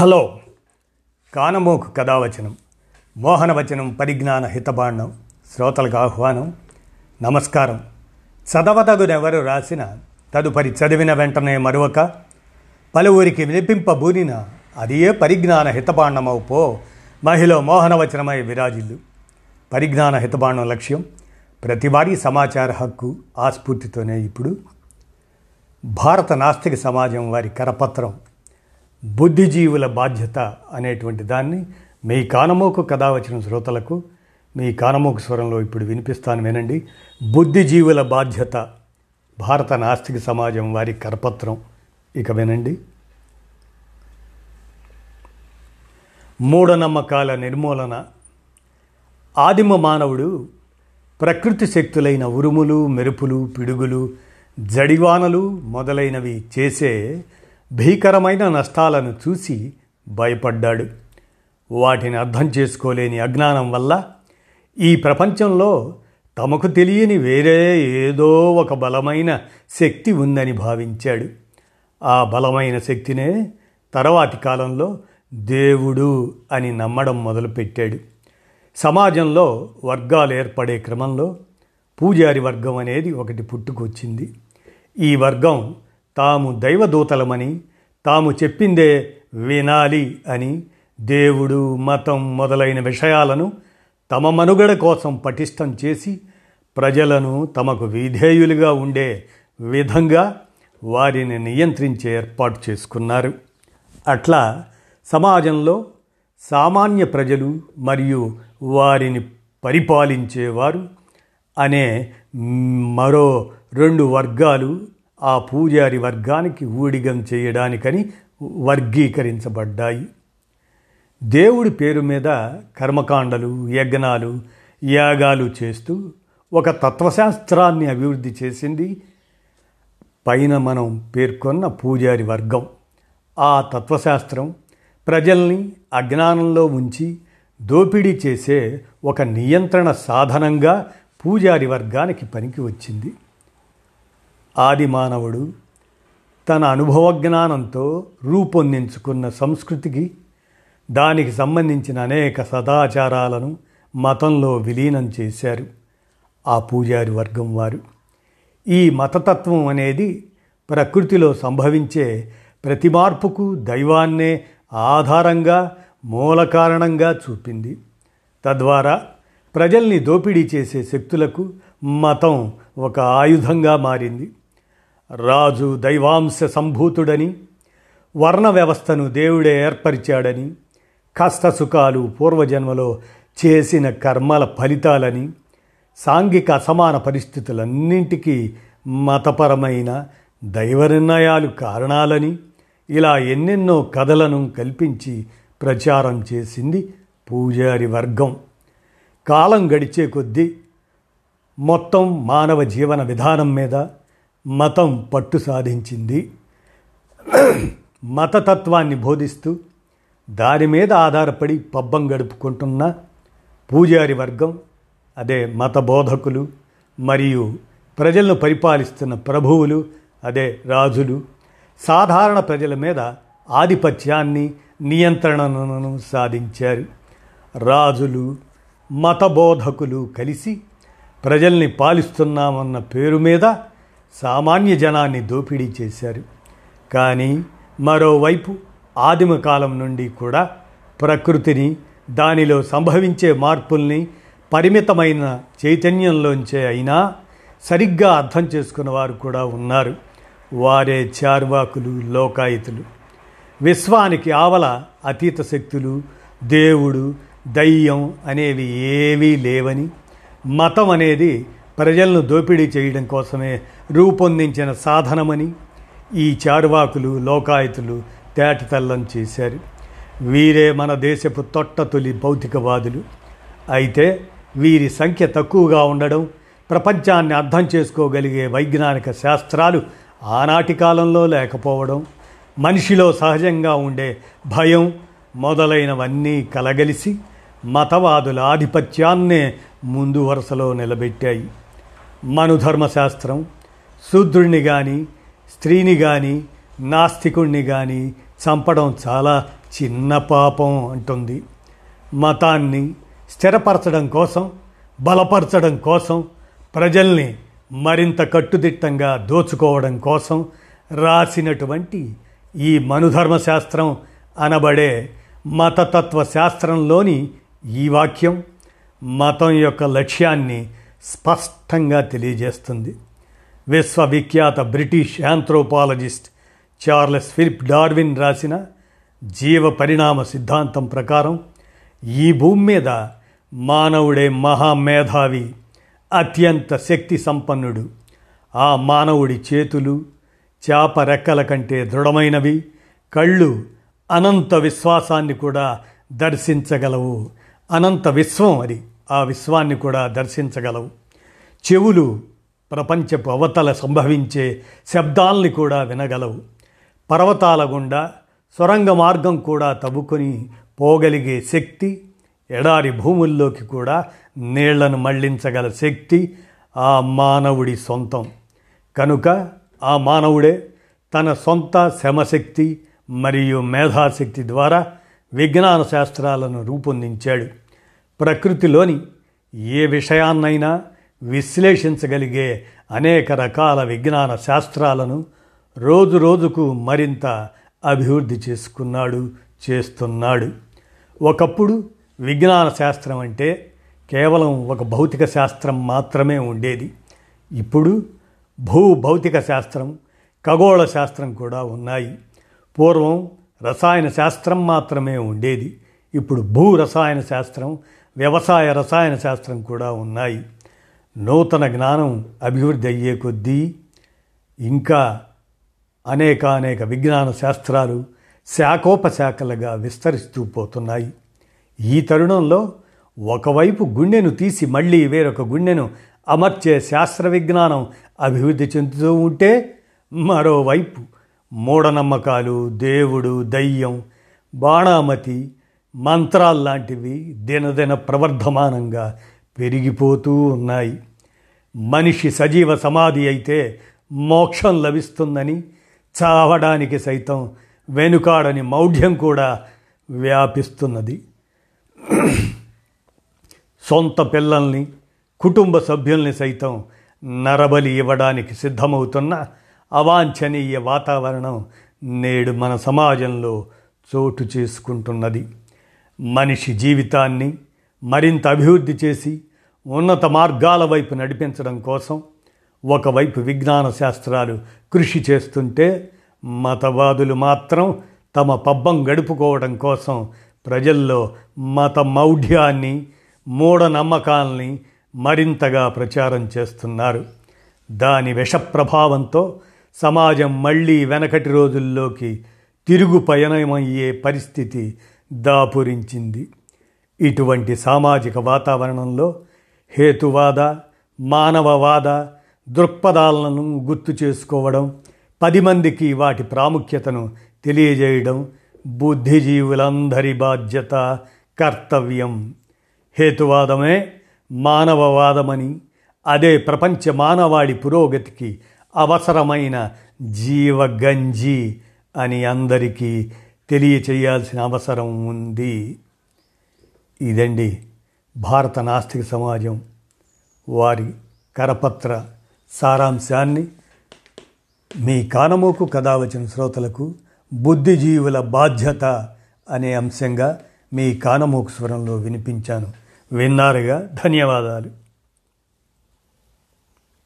Hello. కానమోకు కథావచనం మోహనవచనం పరిజ్ఞాన హితబాండం శ్రోతలకు ఆహ్వానం నమస్కారం. చదవతగునెవరు రాసిన తదుపరి చదివిన వెంటనే మరొక పలువురికి వినిపింపబూనిన అదే పరిజ్ఞాన హితబాండమవు పో మహిళ మోహనవచనమై విరాజిల్లు. పరిజ్ఞాన హితబాండం లక్ష్యం ప్రతివారీ సమాచార హక్కు ఆస్ఫూర్తితోనే ఇప్పుడు. భారత నాస్తిక సమాజం వారి కరపత్రం బుద్ధిజీవుల బాధ్యత అనేటువంటి దాన్ని మీ కానమోకు కథ వచ్చిన శ్రోతలకు మీ కానమోకు స్వరంలో ఇప్పుడు వినిపిస్తాను వినండి. బుద్ధిజీవుల బాధ్యత భారత నాస్తిక సమాజం వారి కరపత్రం. ఇక వినండి. మూఢనమ్మకాల నిర్మూలన. ఆదిమ మానవుడు ప్రకృతి శక్తులైన ఉరుములు మెరుపులు పిడుగులు జడివానలు మొదలైనవి చేసే భీకరమైన నష్టాలను చూసి భయపడ్డాడు. వాటిని అర్థం చేసుకోలేని అజ్ఞానం వల్ల ఈ ప్రపంచంలో తమకు తెలియని వేరే ఏదో ఒక బలమైన శక్తి ఉందని భావించాడు. ఆ బలమైన శక్తినే తర్వాతి కాలంలో దేవుడు అని నమ్మడం మొదలుపెట్టాడు. సమాజంలో వర్గాలు ఏర్పడే క్రమంలో పూజారి వర్గం అనేది ఒకటి పుట్టుకొచ్చింది. ఈ వర్గం తాము దైవదూతలమని తాము చెప్పిందే వినాలి అని దేవుడు మతం మొదలైన విషయాలను తమ మనుగడ కోసం పటిష్టం చేసి ప్రజలను తమకు విధేయులుగా ఉండే విధంగా వారిని నియంత్రించే ఏర్పాటు చేసుకున్నారు. అట్లా సమాజంలో సామాన్య ప్రజలు మరియు వారిని పరిపాలించేవారు అనే మరో రెండు వర్గాలు ఆ పూజారి వర్గానికి ఊడిగం చేయడానికని వర్గీకరించబడ్డాయి. దేవుడి పేరు మీద కర్మకాండలు యజ్ఞాలు యాగాలు చేస్తూ ఒక తత్వశాస్త్రాన్ని అభివృద్ధి చేసింది పైన మనం పేర్కొన్న పూజారి వర్గం. ఆ తత్వశాస్త్రం ప్రజల్ని అజ్ఞానంలో ఉంచి దోపిడీ చేసే ఒక నియంత్రణ సాధనంగా పూజారి వర్గానికి పనికి వచ్చింది. ఆది మానవుడు తన అనుభవ జ్ఞానంతో రూపొందించుకున్న సంస్కృతికి దానికి సంబంధించిన అనేక సదాచారాలను మతంలో విలీనం చేశారు ఆ పూజారి వర్గం వారు. ఈ మతతత్వం అనేది ప్రకృతిలో సంభవించే ప్రతి మార్పుకు దైవాన్నే ఆధారంగా మూల కారణంగా చూపింది. తద్వారా ప్రజల్ని దోపిడీ చేసే శక్తులకు మతం ఒక ఆయుధంగా మారింది. రాజు దైవాంశ సంభూతుడని వర్ణ వ్యవస్థను దేవుడే ఏర్పరిచాడని కష్టసుఖాలు పూర్వజన్మలో చేసిన కర్మల ఫలితాలని సాంఘిక అసమాన పరిస్థితులన్నింటికీ మతపరమైన దైవ నిర్ణయాలు కారణాలని ఇలా ఎన్నెన్నో కథలను కల్పించి ప్రచారం చేసింది పూజారి వర్గం. కాలం గడిచే కొద్దీ మొత్తం మానవ జీవన విధానం మీద మతం పట్టు సాధించింది. మతతత్వాన్ని బోధిస్తూ దాని మీద ఆధారపడి పబ్బం గడుపుకుంటున్న పూజారి వర్గం అదే మత బోధకులు మరియు ప్రజలను పరిపాలిస్తున్న ప్రభువులు అదే రాజులు సాధారణ ప్రజల మీద ఆధిపత్యాన్ని నియంత్రణను సాధించారు. రాజులు మతబోధకులు కలిసి ప్రజల్ని పాలిస్తున్నామన్న పేరు మీద సామాన్య జనాన్ని దోపిడీ చేశారు. కానీ మరోవైపు ఆదిమ కాలం నుండి కూడా ప్రకృతిని దానిలో సంభవించే మార్పుల్ని పరిమితమైన చైతన్యంలోంచే అయినా సరిగ్గా అర్థం చేసుకున్న వారు కూడా ఉన్నారు. వారే చార్వాకులు లోకాయుతులు. విశ్వానికి ఆవల అతీత శక్తులు దేవుడు దయ్యం అనేవి ఏవీ లేవని మతం అనేది ప్రజలను దోపిడీ చేయడం కోసమే రూపొందించిన సాధనమని ఈ చారువాకులు లోకాయుతులు తేటతల్లం చేశారు. వీరే మన దేశపు తొట్ట తొలి భౌతికవాదులు. అయితే వీరి సంఖ్య తక్కువగా ఉండడం ప్రపంచాన్ని అర్థం చేసుకోగలిగే వైజ్ఞానిక శాస్త్రాలు ఆనాటి కాలంలో లేకపోవడం మనిషిలో సహజంగా ఉండే భయం మొదలైనవన్నీ కలగలిసి మతవాదుల ఆధిపత్యాన్నే ముందు వరుసలో నిలబెట్టాయి. మనుధర్మశాస్త్రం శూద్రుణ్ణి కానీ స్త్రీని కానీ నాస్తికుణ్ణి కానీ చంపడం చాలా చిన్న పాపం అంటుంది. మతాన్ని స్థిరపరచడం కోసం బలపరచడం కోసం ప్రజల్ని మరింత కట్టుదిట్టంగా దోచుకోవడం కోసం రాసినటువంటి ఈ మనుధర్మశాస్త్రం అనబడే మతతత్వ శాస్త్రంలోని ఈ వాక్యం మతం యొక్క లక్ష్యాన్ని స్పష్టంగా తెలియజేస్తుంది. విశ్వవిఖ్యాత British anthropologist Charles Philip Darwin రాసిన జీవ పరిణామ సిద్ధాంతం ప్రకారం ఈ భూమి మీద మానవుడే మహామేధావి అత్యంత శక్తి సంపన్నుడు. ఆ మానవుడి చేతులు చేప రెక్కల కంటే దృఢమైనవి కళ్ళు అనంత విశ్వాసాన్ని కూడా దర్శించగలవు. అనంత విశ్వం అది. ఆ విశ్వాన్ని కూడా దర్శించగలవు. చెవులు ప్రపంచపు అవతల సంభవించే శబ్దాల్ని కూడా వినగలవు. పర్వతాల గుండా సొరంగ మార్గం కూడా తవ్వుకొని పోగలిగే శక్తి ఎడారి భూముల్లోకి కూడా నీళ్ళను మళ్ళించగల శక్తి ఆ మానవుడి సొంతం. కనుక ఆ మానవుడే తన సొంత శ్రమశక్తి మరియు మేధాశక్తి ద్వారా విజ్ఞాన శాస్త్రాలను రూపొందించాడు. ప్రకృతిలోని ఏ విషయాన్నైనా విశ్లేషించగలిగే అనేక రకాల విజ్ఞాన శాస్త్రాలను రోజు రోజుకు మరింత అభివృద్ధి చేసుకున్నాడు చేస్తున్నాడు. ఒకప్పుడు విజ్ఞాన శాస్త్రం అంటే కేవలం ఒక భౌతిక శాస్త్రం మాత్రమే ఉండేది. ఇప్పుడు భూ భౌతిక శాస్త్రం ఖగోళ శాస్త్రం కూడా ఉన్నాయి. పూర్వం రసాయన శాస్త్రం మాత్రమే ఉండేది. ఇప్పుడు భూ రసాయన శాస్త్రం వ్యవసాయ రసాయన శాస్త్రం కూడా ఉన్నాయి. నూతన జ్ఞానం అభివృద్ధి అయ్యే కొద్దీ ఇంకా అనేక అనేక విజ్ఞాన శాస్త్రాలు శాఖోపశాఖలుగా విస్తరిస్తూ పోతున్నాయి. ఈ తరుణంలో ఒకవైపు గుండెను తీసి మళ్ళీ వేరొక గుండెను అమర్చే శాస్త్ర విజ్ఞానం అభివృద్ధి చెందుతూ ఉంటే మరోవైపు మూఢనమ్మకాలు దేవుడు దయ్యం బాణామతి మంత్రాల్లాంటివి దినదిన ప్రవర్ధమానంగా పెరిగిపోతూ ఉన్నాయి. మనిషి సజీవ సమాధి అయితే మోక్షం లభిస్తుందని చావడానికి సైతం వెనుకాడని మౌఢ్యం కూడా వ్యాపిస్తున్నది. సొంత పిల్లల్ని కుటుంబ సభ్యుల్ని సైతం నరబలి ఇవ్వడానికి సిద్ధమవుతున్న అవాంఛనీయ వాతావరణం నేడు మన సమాజంలో చోటు చేసుకుంటున్నది. మనిషి జీవితాన్ని మరింత అభివృద్ధి చేసి ఉన్నత మార్గాల వైపు నడిపించడం కోసం ఒకవైపు విజ్ఞాన శాస్త్రాలు కృషి చేస్తుంటే మతవాదులు మాత్రం తమ పబ్బం గడుపుకోవడం కోసం ప్రజల్లో మత మౌఢ్యాన్ని మూఢనమ్మకాల్ని మరింతగా ప్రచారం చేస్తున్నారు. దాని విషప్రభావంతో సమాజం మళ్ళీ వెనకటి రోజుల్లోకి తిరుగు పయనమయ్యే పరిస్థితి దాపురించింది. ఇటువంటి సామాజిక వాతావరణంలో హేతువాద మానవవాద దృక్పథాలను గుర్తు చేసుకోవడం పది మందికి వాటి ప్రాముఖ్యతను తెలియజేయడం బుద్ధిజీవులందరి బాధ్యత కర్తవ్యం. హేతువాదమే మానవవాదమని అదే ప్రపంచ మానవాళి పురోగతికి అవసరమైన జీవగంజి అని అందరికీ తెలియచేయాల్సిన అవసరం ఉంది. ఇదండి భారత నాస్తిక సమాజం వారి కరపత్ర సారాంశాన్ని. మీ కానమోకు కథ వచ్చిన శ్రోతలకు బుద్ధిజీవుల బాధ్యత అనే అంశంగా మీ కానమోకు స్వరంలో వినిపించాను. విన్నారుగా? ధన్యవాదాలు.